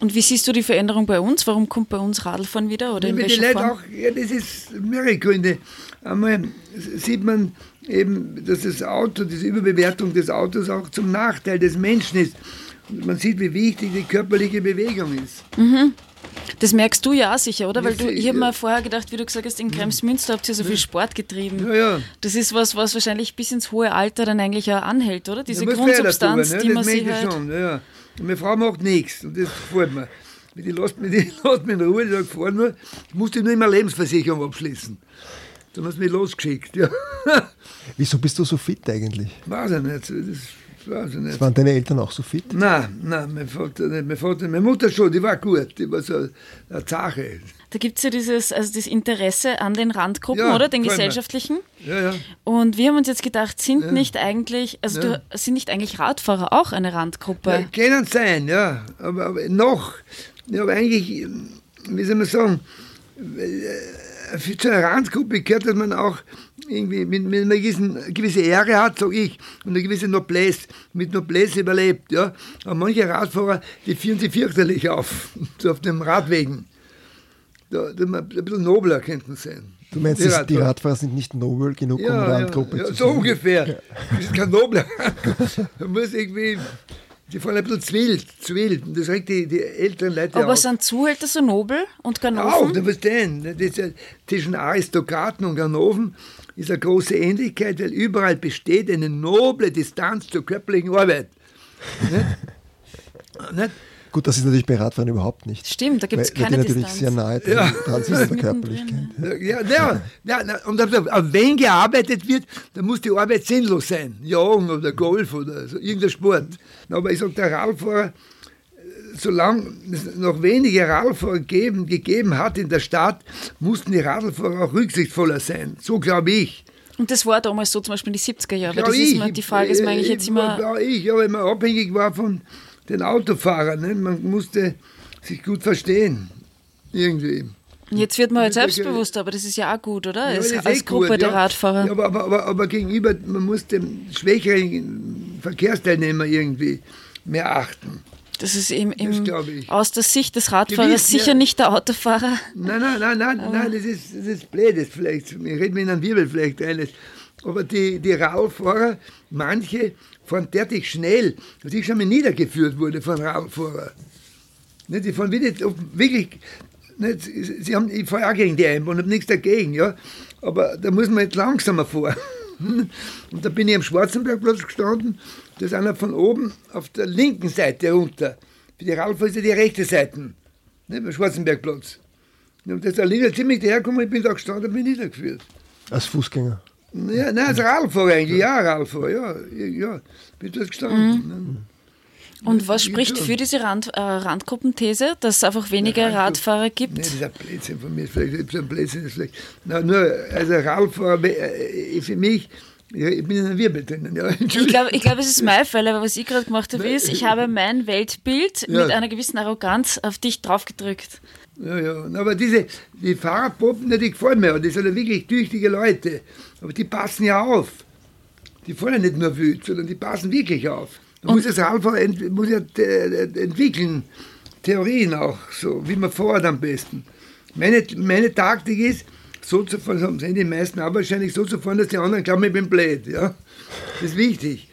und wie siehst du die Veränderung bei uns? Warum kommt bei uns Radlfahren wieder? Oder in Ja, weil die Leute Form? auch, ja, das ist mehrere Gründe. Einmal sieht man eben, dass das Auto, diese Überbewertung des Autos auch zum Nachteil des Menschen ist. Und man sieht, wie wichtig die körperliche Bewegung ist. Das merkst du ja auch sicher, oder? Ja, Weil du, ich habe mir vorher gedacht, wie du gesagt hast, in Kremsmünster habt ihr so viel Sport getrieben. Ja, ja. Das ist was, was wahrscheinlich bis ins hohe Alter dann eigentlich auch anhält, oder? Diese Da muss wer Grundsubstanz, dazu, die ne? man das sich halt... schon. Ja, ja. Und meine Frau macht nichts und das gefällt mir. Die lässt mich, die lässt mich in Ruhe, die sagt, fahr nur. Ich musste nur immer Lebensversicherung abschließen. Dann hast du mich losgeschickt. Ja. Wieso bist du so fit eigentlich? Weiß ich nicht. Das weiß ich nicht. Waren deine Eltern auch so fit? Nein, nein, mein Vater nicht. Mein Vater, meine Mutter schon, die war gut. Die war so eine Zache. Da gibt es ja dieses, also das Interesse an den Randgruppen, Ja, oder? Den gesellschaftlichen. Ja, ja. Und wir haben uns jetzt gedacht, sind nicht eigentlich, also Ja. du, sind nicht eigentlich Radfahrer auch eine Randgruppe? ja können sein, ja. Aber, aber noch, ja, aber eigentlich, wie soll man sagen, äh, für zu einer Randgruppe gehört, dass man auch irgendwie mit, mit einer gewissen, gewisse Ehre hat, sag ich, und eine gewisse Noblesse, mit Noblesse überlebt, ja. Aber manche Radfahrer, die führen sich fürchterlich auf, so auf den Radwegen. Da, da, ein bisschen nobler könnten sein. Du meinst, Die dass die Radfahrer. Radfahrer sind nicht nobel genug, um Ja, Randgruppe ja, ja, zu so sein? ungefähr. Das ist kein nobler. Man muss irgendwie Die fahren ein bisschen zu wild, zu wild. Und das regt die, die älteren Leute Aber auf. sind Zuhälter so nobel und Auch, Ganoven? du wirst denn, das ist ja, zwischen Aristokraten und Ganoven ist eine große Ähnlichkeit, weil überall besteht eine noble Distanz zur körperlichen Arbeit. nicht? nicht? Gut, das ist natürlich bei Radfahren überhaupt nicht. Stimmt, da gibt es keine die natürlich Distanz. sehr nahe Ja. dran sind der Körperlichkeit. Ja, ja, ja, ja, und auf wenn gearbeitet wird, dann muss die Arbeit sinnlos sein. Jagen oder Golf oder so, irgendein Sport. Aber ich sage, der Radfahrer, solange es noch wenige Radfahrer geben, gegeben hat in der Stadt, mussten die Radfahrer auch rücksichtsvoller sein. So glaube ich. Und das war damals so zum Beispiel in die 70er Jahre. Glaub Das ist ich. mir, die Frage ist mir eigentlich Ich- jetzt immer. Ja, ich, weil man abhängig war von den Autofahrern. Ne? Man musste sich gut verstehen. Irgendwie. Jetzt wird man halt selbstbewusster, aber das ist ja auch gut, oder? Ja, als ist als eh Gruppe gut, der ja. Radfahrer. Ja, aber, aber, aber, aber gegenüber, man muss dem schwächeren Verkehrsteilnehmer irgendwie mehr achten. Das ist im, Das im, ich. aus der Sicht des Radfahrers Gewiss, sicher ja. nicht der Autofahrer. Nein, nein, nein, nein, nein das ist, das ist blödes vielleicht. Ich rede mir in einen Wirbel vielleicht eines. Aber die, die Radfahrer, manche fahren derartig schnell, dass ich schon mal niedergeführt wurde von Radfahrern. Nicht, die fahren wieder, wirklich, nicht, sie haben, ich fahre auch gegen die Einbahn, habe nichts dagegen, ja. Aber da muss man jetzt langsamer fahren. Und da bin ich am Schwarzenbergplatz gestanden, da ist einer von oben auf der linken Seite runter. Für die Radfahrer ist ja die rechte Seite, nicht, am Schwarzenbergplatz. Und da ist der Lieder ziemlich dahergekommen, ich bin da gestanden und bin niedergeführt. Als Fußgänger. Ja, nein, als Radfahrer eigentlich, ja, Radfahrer, ja, ja, bin dort gestanden. Und was spricht für diese Rand, äh, Randgruppenthese, dass es einfach weniger Radfahrer gibt? Nee, das ist ein Blödsinn von mir, vielleicht ist ein Blödsinn, ist vielleicht. Na, nur, also Radfahrer, äh, für mich, ja, ich bin in einem Wirbel drinnen, ja, Ich glaube, ich glaub, es ist mein Fehler, aber was ich gerade gemacht habe, ist, ich habe mein Weltbild Ja. mit einer gewissen Arroganz auf dich draufgedrückt. Ja, ja. Aber diese, die Fahrradpuppen, die gefallen mir, das sind ja wirklich tüchtige Leute. Aber die passen ja auf. Die fahren ja nicht nur wild, sondern die passen wirklich auf. Man muss das Radfahren ent, muss ja äh, entwickeln, Theorien auch, so wie man fährt am besten. Meine, meine Taktik ist, so zu fahren, das sind die meisten auch wahrscheinlich so zu fahren, dass die anderen glauben, ich bin blöd. Ja? Das ist wichtig.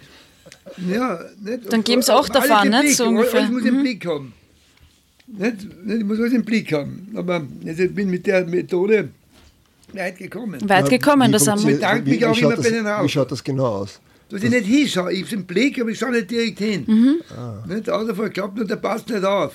Ja, nicht? Dann geben sie auch davon, nicht? Blick, So ungefähr. Alles muss im Blick haben. Nicht, nicht, ich muss alles im Blick haben. Aber also ich bin mit der Methode weit gekommen. Weit gekommen, Wie das haben wir. funktioniert- bedanke wie- mich wie auch immer das- bei den Wie Rauchern. schaut das genau aus? Dass ich nicht hinschaue. Ich habe im Blick, aber ich schaue nicht direkt hin. Mhm. Nicht? Der Autofahrer glaubt nur, der passt nicht auf.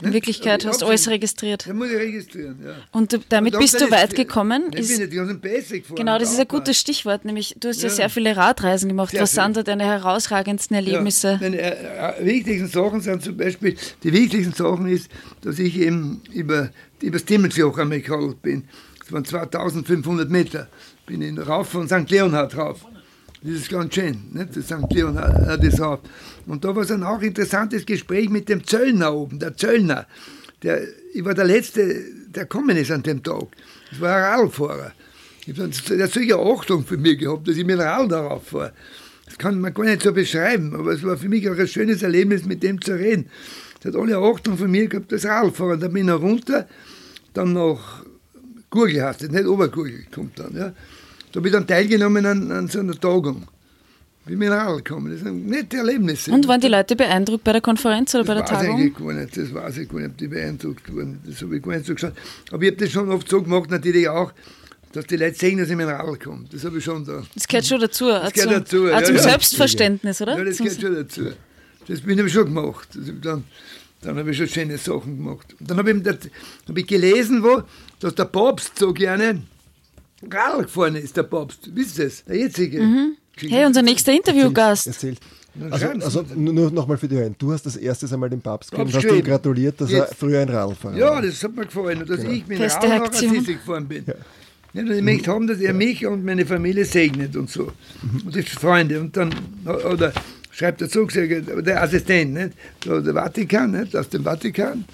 In Wirklichkeit Ich hast du alles registriert. Da muss ich registrieren, ja. Und du, damit Und bist du weit gekommen. Ich bin nicht die ganzen Basic gefahren. genau, das ist ein gutes Stichwort, nämlich du hast ja, Ja. sehr viele Radreisen gemacht. Sehr Was viel. sind da deine herausragendsten Erlebnisse? Ja, meine äh, äh, wichtigsten Sachen sind zum Beispiel, die wichtigsten Sachen ist, dass ich eben über, über das Timmelsjoch einmal bin. Das waren 2500 Meter. Bin ich rauf von St. Leonhard rauf. Das ist ganz schön, nicht? das St. Leonhard äh, das rauf. Und da war so ein auch interessantes Gespräch mit dem Zöllner oben, der Zöllner. Der, ich war der Letzte, der kommen ist an dem Tag. Das war ein Radfahrer. Ich hab dann- hat solche Achtung für mich gehabt, dass ich mit dem Rad darauf fahre. Das kann man gar nicht so beschreiben, aber es war für mich auch ein schönes Erlebnis, mit dem zu reden. Das hat alle Achtung von mir gehabt, das Radfahren. Da bin ich runter, dann nach Gurgel heißt es, nicht Obergurgel kommt dann. Ja. Da habe ich dann teilgenommen an, an so einer Tagung. Dem Rad gekommen. Das sind nette Erlebnisse. Und waren die Leute beeindruckt bei der Konferenz oder bei der Das weiß ich Tagung? eigentlich gar nicht, das weiß ich gar nicht, ob die beeindruckt wurden. Das habe ich gar nicht so geschaut. Aber ich habe das schon oft so gemacht, natürlich auch, dass die Leute sehen, dass ich mit dem Rad komme. Das habe ich schon da. Das gehört schon dazu. Das gehört zum, dazu, auch ja, zum ja. Selbstverständnis, oder? Ja, das gehört schon dazu. Das bin ich schon gemacht. Das ich dann dann habe ich schon schöne Sachen gemacht. Und dann habe ich, das- hab ich gelesen, wo, dass der Papst so gerne Radl gefahren ist, der Papst. Wisst ihr das? Der jetzige. Mhm. Hey, unser nächster Interviewgast. Erzählt. Also, also nur, nochmal für die Hörer. Du hast das erstes einmal den Papst Papst hast ihm gratuliert, dass er Jetzt. früher ein Radlfahrer Ja, war. das hat mir gefallen. Und dass ich mit Beste Radl nach gefahren bin. Ja. und ich möchte haben, dass er mich und meine Familie segnet und so. Und die Freunde. Und dann, oder schreibt er sagt, der Assistent, nicht? So, der Vatikan, nicht? aus dem Vatikan.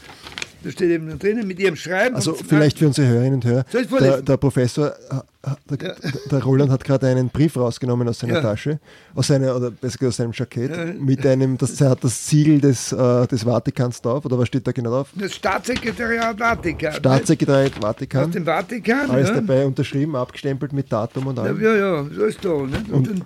Da steht eben drinnen mit ihrem Schreiben. Also vielleicht für unsere Hörerinnen und Hörer, der, der Professor der, der, der Roland hat gerade einen Brief rausgenommen aus seiner Ja. Tasche, aus seiner, oder besser gesagt aus seinem Jackett, mit einem, das er hat das Siegel des, äh, des Vatikans drauf, oder was steht da genau drauf? Das Staatssekretariat Vatikan. Staatssekretariat Aus Vatikan, dem Vatikan. alles ja. dabei unterschrieben, abgestempelt mit Datum und Ja, allem. ja, ja, so ist da. Ne? Und dann,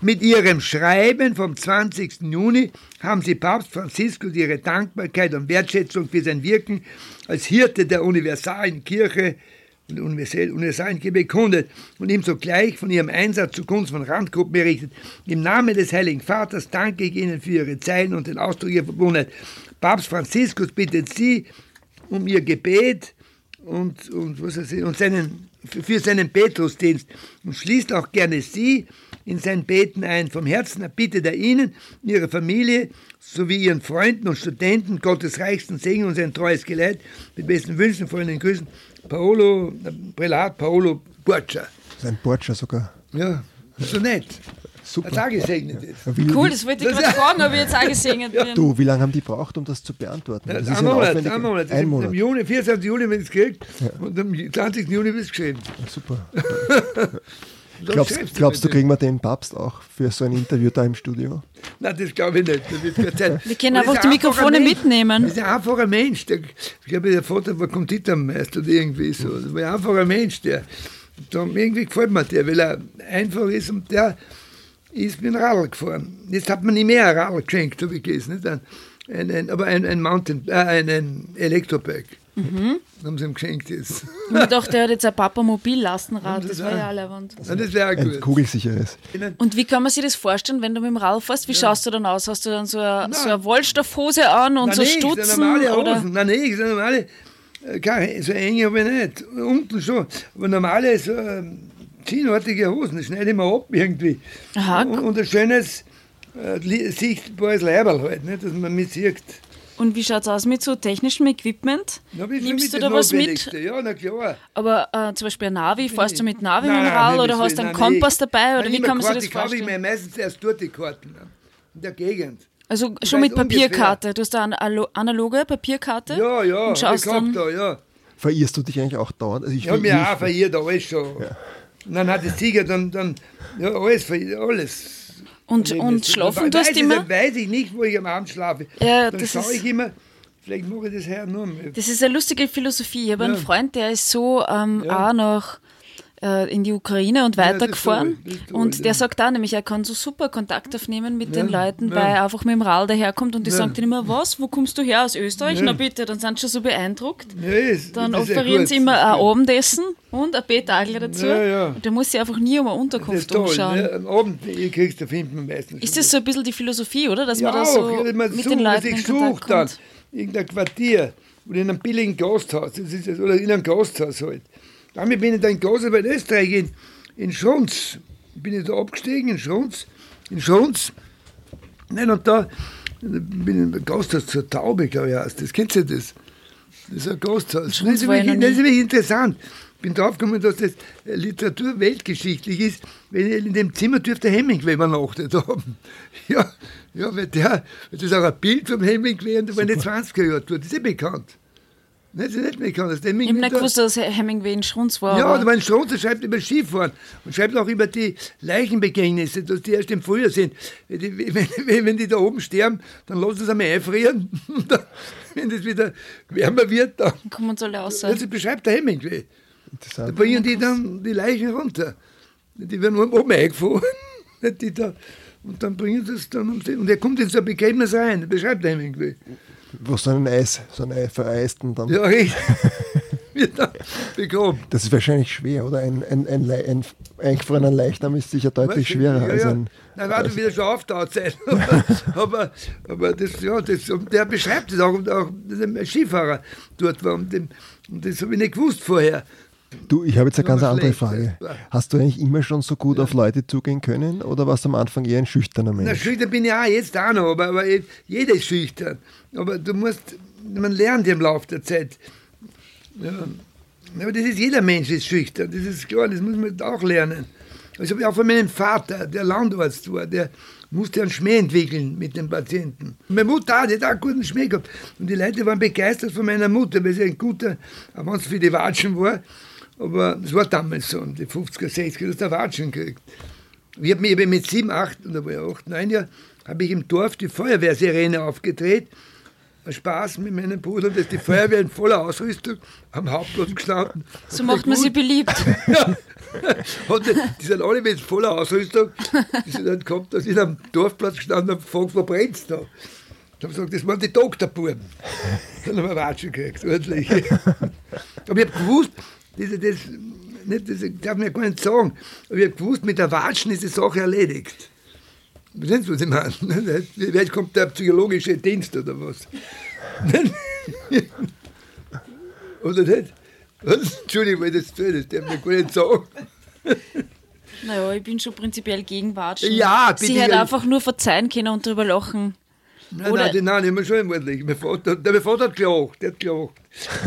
mit Ihrem Schreiben vom 20. Juni haben Sie Papst Franziskus Ihre Dankbarkeit und Wertschätzung für sein Wirken als Hirte der universalen Kirche und universalen Kirche bekundet und ihm sogleich von Ihrem Einsatz zugunsten von Randgruppen berichtet. Im Namen des Heiligen Vaters danke ich Ihnen für Ihre Zeilen und den Ausdruck Ihrer Verbundenheit. Papst Franziskus bittet Sie um Ihr Gebet und, und, was weiß ich, und seinen, für seinen Petrusdienst und schließt auch gerne Sie in sein Beten ein. Vom Herzen erbittet er Ihnen, Ihrer Familie sowie Ihren Freunden und Studenten Gottes reichsten Segen und sein treues Geleit. Mit besten Wünschen, vollen Grüßen, Paolo, äh, Prälat Paolo Burcia. Sein Borgia sogar. Ja, so nett. Super. Als angesegnet ist. Wie, Cool, das wollte ich gerade fragen, ob ich jetzt auch gesegnet bin. du, wie lange haben die braucht, um das zu beantworten? Das ein ja Monat, ein Monat. Ein Im Monat. Juni, 24. Juni, wenn es gekriegt und am 20. Juni wird es geschrieben. Super. Glaubst, glaubst du, kriegen wir den Papst auch für so ein Interview da im Studio? Nein, das glaube ich nicht. Das wird keine Zeit. Wir können einfach die ist ein Mikrofone Mensch. mitnehmen. Das ist ein einfacher Mensch. Der, ich glaube, der Vater war Konditormeister oder irgendwie so. Das war ein einfacher Mensch, der. Irgendwie gefällt mir der, weil er einfach ist und der ist mit dem Radl gefahren. Jetzt hat man nicht mehr ein Radl geschenkt, habe ich gelesen. Nicht? Ein, ein, ein, aber ein, ein Mountain, äh, ein, ein Elektrobike. Mhm. Haben sie ihm geschenkt jetzt. Und ich dachte, er hat jetzt ein Papa Mobillastenrad, das das war auch. ja allerwand. Und das wäre auch Ein gut. kugelsicheres. Und wie kann man sich das vorstellen, wenn du mit dem Rad fährst? Wie schaust du dann aus? Hast du dann so eine, so eine Wollstoffhose an und Nein, so nicht, Stutzen? normale Oder? Hosen. Nein, nicht, so normale, äh, keine, so enge habe ich nicht. Unten schon. Aber normale, so ähm, jeansartige Hosen, das schneide ich mir ab irgendwie. Aha, und, und ein schönes, äh, sichtbares Leiberl halt, nicht, dass man mich sieht. Und wie schaut es aus mit so technischem Equipment? Na, Nimmst du da was mit? Ja, na klar. Aber äh, zum Beispiel ein Navi, fährst du mit Navi Nein, mit dem nein, oder hast du einen nein, Kompass nein, dabei? Oder nein, wie kann man sich das ich kaufe vorstellen? mir meistens erst dort die Karten. ne, In der Gegend. Also Ich schon mit weiß ungefähr. Papierkarte. Du hast da eine alo- analoge Papierkarte Ja, ja, und ich schaust gehabt dann. da, ja. Verirrst du dich eigentlich auch dauernd? Also ich Ich habe mich verirr- auch verirrt, alles schon. Und dann hat das Tiger dann, dann ja, alles, alles. Und, und schlafen tust du immer? Dann weiß ich nicht, wo ich am Abend schlafe. Ja, dann das schaue ich immer, vielleicht mache ich das her nur mehr. Das ist eine lustige Philosophie. Ich habe einen Ja. Freund, der ist so ähm, Ja. auch nach äh, in die Ukraine und Ja, weitergefahren. toll, ist toll, und der ja. sagt auch nämlich, er kann so super Kontakt aufnehmen mit den Ja, Leuten, ja. weil er einfach mit dem Rad daherkommt und die Ja. sagen dann immer, was, wo kommst du her aus Österreich? Ja. Na bitte, dann sind sie schon so beeindruckt. Ja, ist- Dann ja offerieren sie immer ein. Abendessen und ein Betagler dazu. Ja, ja. Und der muss sich einfach nie um eine Unterkunft toll. umschauen. Ne? Am Abend ihr kriegst du man meistens. Ist das so ein bisschen die Philosophie, oder? Dass ja, man da so auch, ja, man mit sucht, den Leuten ich in Kontakt suche dann kommt? irgendein Quartier oder in einem billigen Gasthaus, das ist das, oder in einem Gasthaus halt. Damit bin ich dann in Gasthaus in Österreich, in, in Schrunz, bin ich da abgestiegen, in Schrunz, in Schrunz, Nein, und da bin ich im Gasthaus zur Taube, glaube ich, heißt das. Kennst du das? Das ist ein Gasthaus. Schrunz Das ist, war ich wirklich, das ist wirklich interessant. Ich bin draufgekommen, dass das Literatur weltgeschichtlich ist, weil in dem Zimmer dürfte Hemingway übernachtet haben. Ja, ja weil der, das ist auch ein Bild vom Hemingway und der war in den 20er Jahren. Das ist ja bekannt. Das ist nicht ist Ich habe Hemingway nicht gewusst, dass Hemingway in Schrunz war. ja, aber- der mein Strunz, der schreibt über Skifahren und schreibt auch über die Leichenbegängnisse, dass die erst im Frühjahr sind. Wenn die, wenn, wenn, die da oben sterben, dann lassen sie es einmal einfrieren. Wenn es wieder wärmer wird, dann. kommen uns alle raus. Das beschreibt der Hemingway. Da bringen die dann die Leichen runter. Die werden oben eingefahren. Die da, und dann bringen sie es dann. um sie- Und er kommt in so ein Begräbnis rein, beschreibt der Hemingway. Wo so ein Eis, so ein Ei vereisten dann. Ja, richtig. Das ist wahrscheinlich schwer, oder? Ein, ein, ein, Le- ein eingefrorener Leichnam ist sicher deutlich schwerer ja, als ein. Nein, warte, wieder schon auftaut sein. aber, aber das, ja, das, und der beschreibt es auch, und auch dass ein Skifahrer dort war. Und, dem, und das habe ich nicht gewusst vorher. Du, ich habe jetzt eine Ja, ganz andere Frage. Hast du eigentlich immer schon so gut auf Leute zugehen können oder warst du am Anfang eher ein schüchterner Na, Mensch? schüchtern bin ich auch jetzt auch noch, aber, aber jeder ist schüchtern. Aber du musst, man lernt im Laufe der Zeit. Ja. Aber das ist jeder Mensch ist schüchtern, das ist klar, das muss man auch lernen. Das habe ich auch von meinem Vater, der Landarzt war, der musste einen Schmäh entwickeln mit den Patienten. Meine Mutter die hat auch einen guten Schmäh gehabt. Und die Leute waren begeistert von meiner Mutter, weil sie ein guter, auch wenn es für die Watschen war, Aber das war damals so, die 50er, 60er, dass der Watschen kriegt. Ich habe mich mit sieben, acht, da war ich acht, neun Jahre, habe ich im Dorf die Feuerwehrsirene aufgedreht. Spaß mit meinem Bruder, dass die Feuerwehr in voller Ausrüstung am Hauptplatz gestanden. So macht man sie beliebt. ja. die sind alle mit voller Ausrüstung. Die sind dann gekommen, dass ich am Dorfplatz gestanden habe, gefragt, wo brennt es da? Ich habe gesagt, das waren die Doktorbuben. Dann haben wir Watschen gekriegt, ordentlich. Aber ich habe gewusst, das, das, nicht, das darf mir gar nicht sagen, aber ich habe gewusst, mit der Watschen ist die Sache erledigt. Verstehen Sie, was ich meine? Vielleicht kommt der psychologische Dienst oder was. oder nicht? Was? Entschuldigung, weil das, das darf mir gar nicht sagen. Naja, ich bin schon prinzipiell gegen Watschen. Ja, bitte. Sie hätte einfach nur verzeihen können und drüber lachen. Nein, Oder nein, nein, immer schon einmalig. Mein Vater, der, mein Vater hat gelacht, der hat gelacht.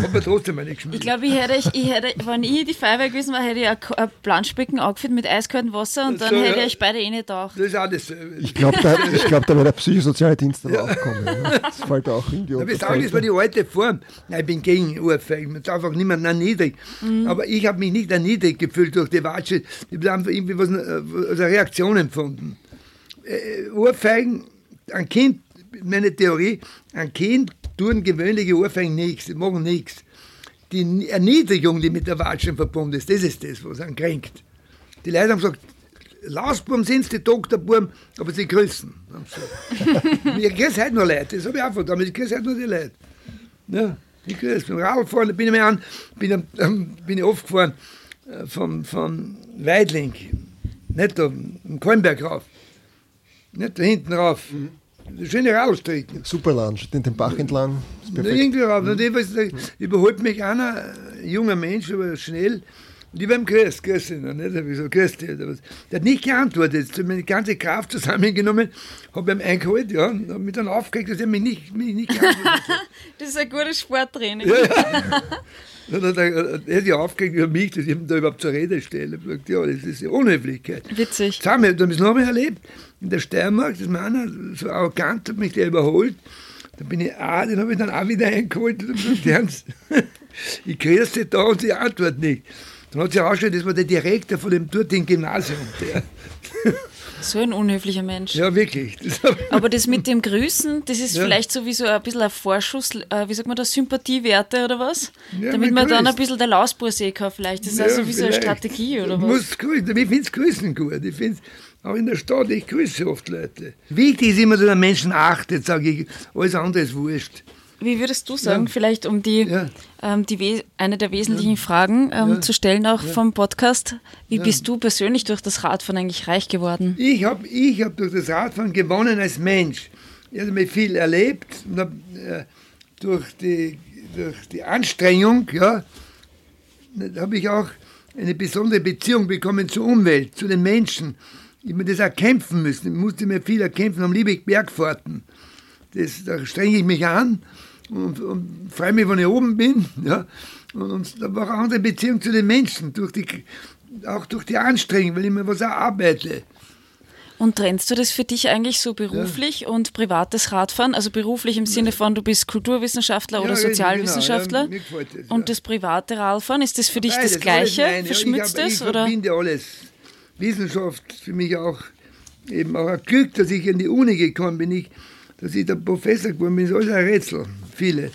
Hat mir trotzdem nicht geschmeckt. Ich glaube, ich hätte, ich hätte, wenn ich die Feuerwehr gewesen wäre, hätte ich ein, Planschbecken angefüllt mit eiskaltem Wasser und dann so, hätte ja. ich beide eh nicht gedacht. Das ist auch dasselbe. Ich glaube, da, glaub, da wäre der psychosoziale Dienst aber ja. auch kommen. Ja. Das fällt auch in die Wir sagen, das war die alte Form. Nein, ich bin gegen Ohrfeigen. Man darf auch niemand erniedrigen. Mhm. Aber ich habe mich nicht erniedrigt gefühlt durch die Watsche. Ich habe einfach irgendwie was, äh, als eine Reaktion empfunden. Äh, Ohrfeigen, ein Kind meine Theorie, ein Kind tun gewöhnliche Ohrfeigen nichts, die machen nichts. Die Erniedrigung, die mit der Watschen verbunden ist, das ist das, was einen kränkt. Die Leute haben gesagt, Lausbuben sind es, die Doktorbuben, aber sie grüßen. ich grüße heute nur Leute, das habe ich auch von ich grüße heute nur die Leute. Ja, ich grüße. Beim Radfahren bin ich mir an, bin, ähm, bin ich oft gefahren äh, von, von Weidling, nicht da, im Kolmberg rauf, nicht da hinten rauf. Mhm schöne Raustrecken. Super Land, den, den Bach entlang. Irgendwie rauf. Und ich, überholt mich einer, ein junger Mensch, aber schnell. Und ich war im Grüß, Grüß, nicht? Ich so, dir. Der hat nicht geantwortet. Ich habe meine ganze Kraft zusammengenommen, habe ihm eingeholt, ja, und habe mich dann aufgeregt, dass er mich nicht, mich nicht geantwortet hat. das ist ein gutes Sporttraining. Ja, ja. Dann hat er, er hat sich aufgeregt über mich, dass ich ihm da überhaupt zur Rede stelle. Ich gesagt, ja, das ist ja Unhöflichkeit. Witzig. Das haben wir, das noch einmal erlebt. In der Steiermark, das einer so arrogant, hat mich der überholt. Da bin ich auch, den habe ich dann auch wieder eingeholt und gesagt, ich grüße da und sie antwortet nicht. Dann hat sich herausgestellt, das war der Direktor von dem dortigen Gymnasium. Der. So ein unhöflicher Mensch. Ja, wirklich. Das Aber das mit dem Grüßen, das ist ja. vielleicht so wie so ein bisschen ein Vorschuss, äh, wie sagt man das, Sympathiewerte oder was? Ja, Damit man grüßt. dann ein bisschen der Lausbursee kann vielleicht. Das ist ja, also wie so eine Strategie oder was? Muss grüßen. Ich finde es Grüßen gut. Ich finde auch in der Stadt, ich grüße oft Leute. Wichtig ist immer, dass der Menschen achtet, sage ich. Alles andere ist wurscht. Wie würdest du sagen, ja. vielleicht um die, ja. ähm, die eine der wesentlichen ja. Fragen ähm, zu stellen, auch vom Podcast, wie bist du persönlich durch das Radfahren eigentlich reich geworden? Ich habe ich hab durch das Radfahren gewonnen als Mensch. Ich habe mir viel erlebt und hab, äh, durch, die, durch die Anstrengung ja, habe ich auch eine besondere Beziehung bekommen zur Umwelt, zu den Menschen. Ich habe das erkämpfen müssen. Ich musste mir viel erkämpfen, am liebe ich Bergfahrten. Das, da strenge ich mich an und, und freue mich, wenn ich oben bin. Ja. Und, und da war auch eine andere Beziehung zu den Menschen, durch die, auch durch die Anstrengung, weil ich mir was arbeite. Und trennst du das für dich eigentlich so beruflich ja. und privates Radfahren? Also beruflich im Sinne von, du bist Kulturwissenschaftler ja, oder Sozialwissenschaftler. Genau, ja, das, und das private Radfahren, ist das für dich Beides, das Gleiche? Verschmutzt ich, hab, das? Ich oder? verbinde alles. Wissenschaft für mich auch eben auch ein Glück, dass ich in die Uni gekommen bin. Ich, dass ich der Professor geworden bin, ist alles ein Rätsel. Viele.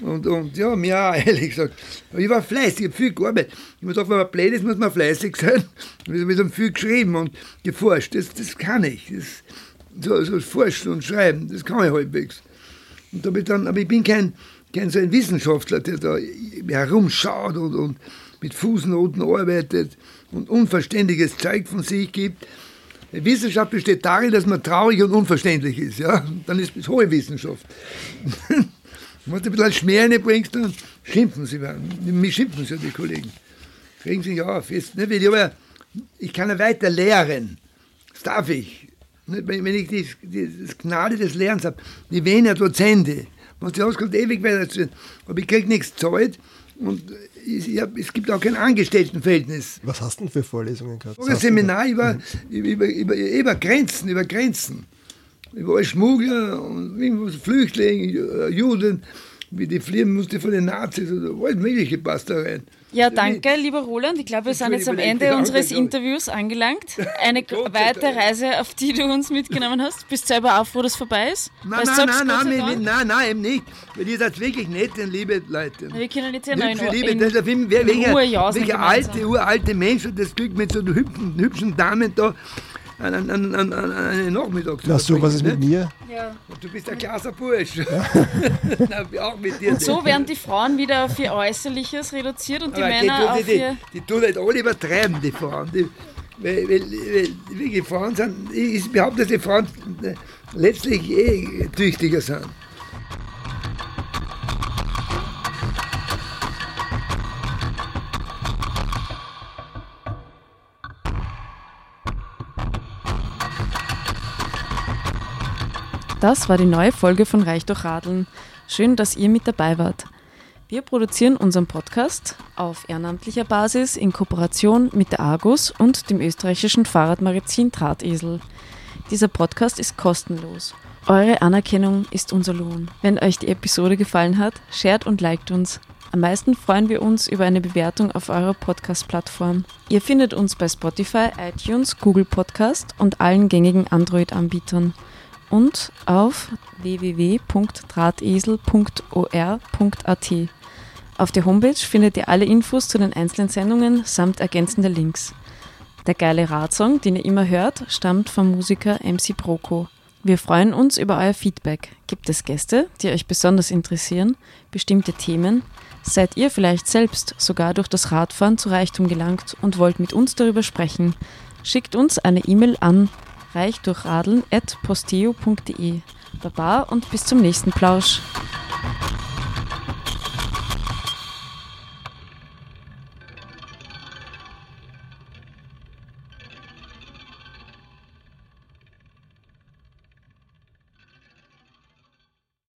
Und, und ja, mir auch, ehrlich gesagt. Aber ich war fleißig, ich habe viel gearbeitet. Ich habe gedacht, wenn man blöd ist, muss man fleißig sein. Und ich habe viel geschrieben und geforscht. Das, das kann ich. Das, so, so forschen und schreiben, das kann ich halbwegs. Und da ich dann, aber ich bin kein, kein so ein Wissenschaftler, der da herumschaut und, und mit Fußnoten arbeitet und unverständiges Zeug von sich gibt. Wissenschaft besteht darin, dass man traurig und unverständlich ist. Ja? Dann ist es hohe Wissenschaft. Wenn du ein bisschen Schmähne bringst, dann schimpfen sie. Mich schimpfen sie, die Kollegen. Regen sich auf. Jetzt, ne, ich, aber, ich kann ja weiter lehren. Das darf ich. Wenn ich die, die, das Gnade des Lernens habe, die Vena Dozente, was die auskommt, ewig weiter Aber ich kriege nichts Zeit und hab, es gibt auch kein Angestelltenverhältnis. Was hast du denn für Vorlesungen gehabt? Ein Seminar über, über, über, über, Grenzen, über Grenzen. Über Schmuggler und Flüchtlinge, Juden. wie die fliehen musste von den Nazis oder alles Mögliche passt da rein. Ja, danke, lieber Roland. Ich glaube, wir sind jetzt am Ende unseres Interviews angelangt. Eine weite Reise, auf die du uns mitgenommen hast. Bist du selber auch froh, dass es vorbei ist? Nein, nein, nein, nein, nein, nein, eben nicht. Weil ihr seid wirklich nette, liebe Leute. Wir können jetzt ja noch in, Liebe, in, das ist ein welcher alte, uralte Mensch hat das Glück mit so hübschen, hübschen Damen da einen, einen, einen, einen Nachmittag zu Na, so was ist mit mir? Ja. Du bist ein klasse Bursch. Ja. auch mit dir. Und so werden die Frauen wieder auf ihr Äußerliches reduziert und die Aber Männer die, auf die, ihr... Die, die tun halt alle übertreiben, die Frauen. Die, weil, weil, weil wirklich Frauen sind, ich behaupte, dass die Frauen letztlich eh tüchtiger sind. Das war die neue Folge von Reich durch Radeln. Schön, dass ihr mit dabei wart. Wir produzieren unseren Podcast auf ehrenamtlicher Basis in Kooperation mit der Argus und dem österreichischen Fahrradmagazin Drahtesel. Dieser Podcast ist kostenlos. Eure Anerkennung ist unser Lohn. Wenn euch die Episode gefallen hat, shared und liked uns. Am meisten freuen wir uns über eine Bewertung auf eurer Podcast-Plattform. Ihr findet uns bei Spotify, iTunes, Google Podcast und allen gängigen Android-Anbietern und auf www.drahtesel.or.at. Auf der Homepage findet ihr alle Infos zu den einzelnen Sendungen samt ergänzender Links. Der geile Radsong, den ihr immer hört, stammt vom Musiker MC Broco. Wir freuen uns über euer Feedback. Gibt es Gäste, die euch besonders interessieren, bestimmte Themen? Seid ihr vielleicht selbst sogar durch das Radfahren zu Reichtum gelangt und wollt mit uns darüber sprechen? Schickt uns eine E-Mail an reichdurchadeln.posteo.de. Baba und bis zum nächsten Plausch.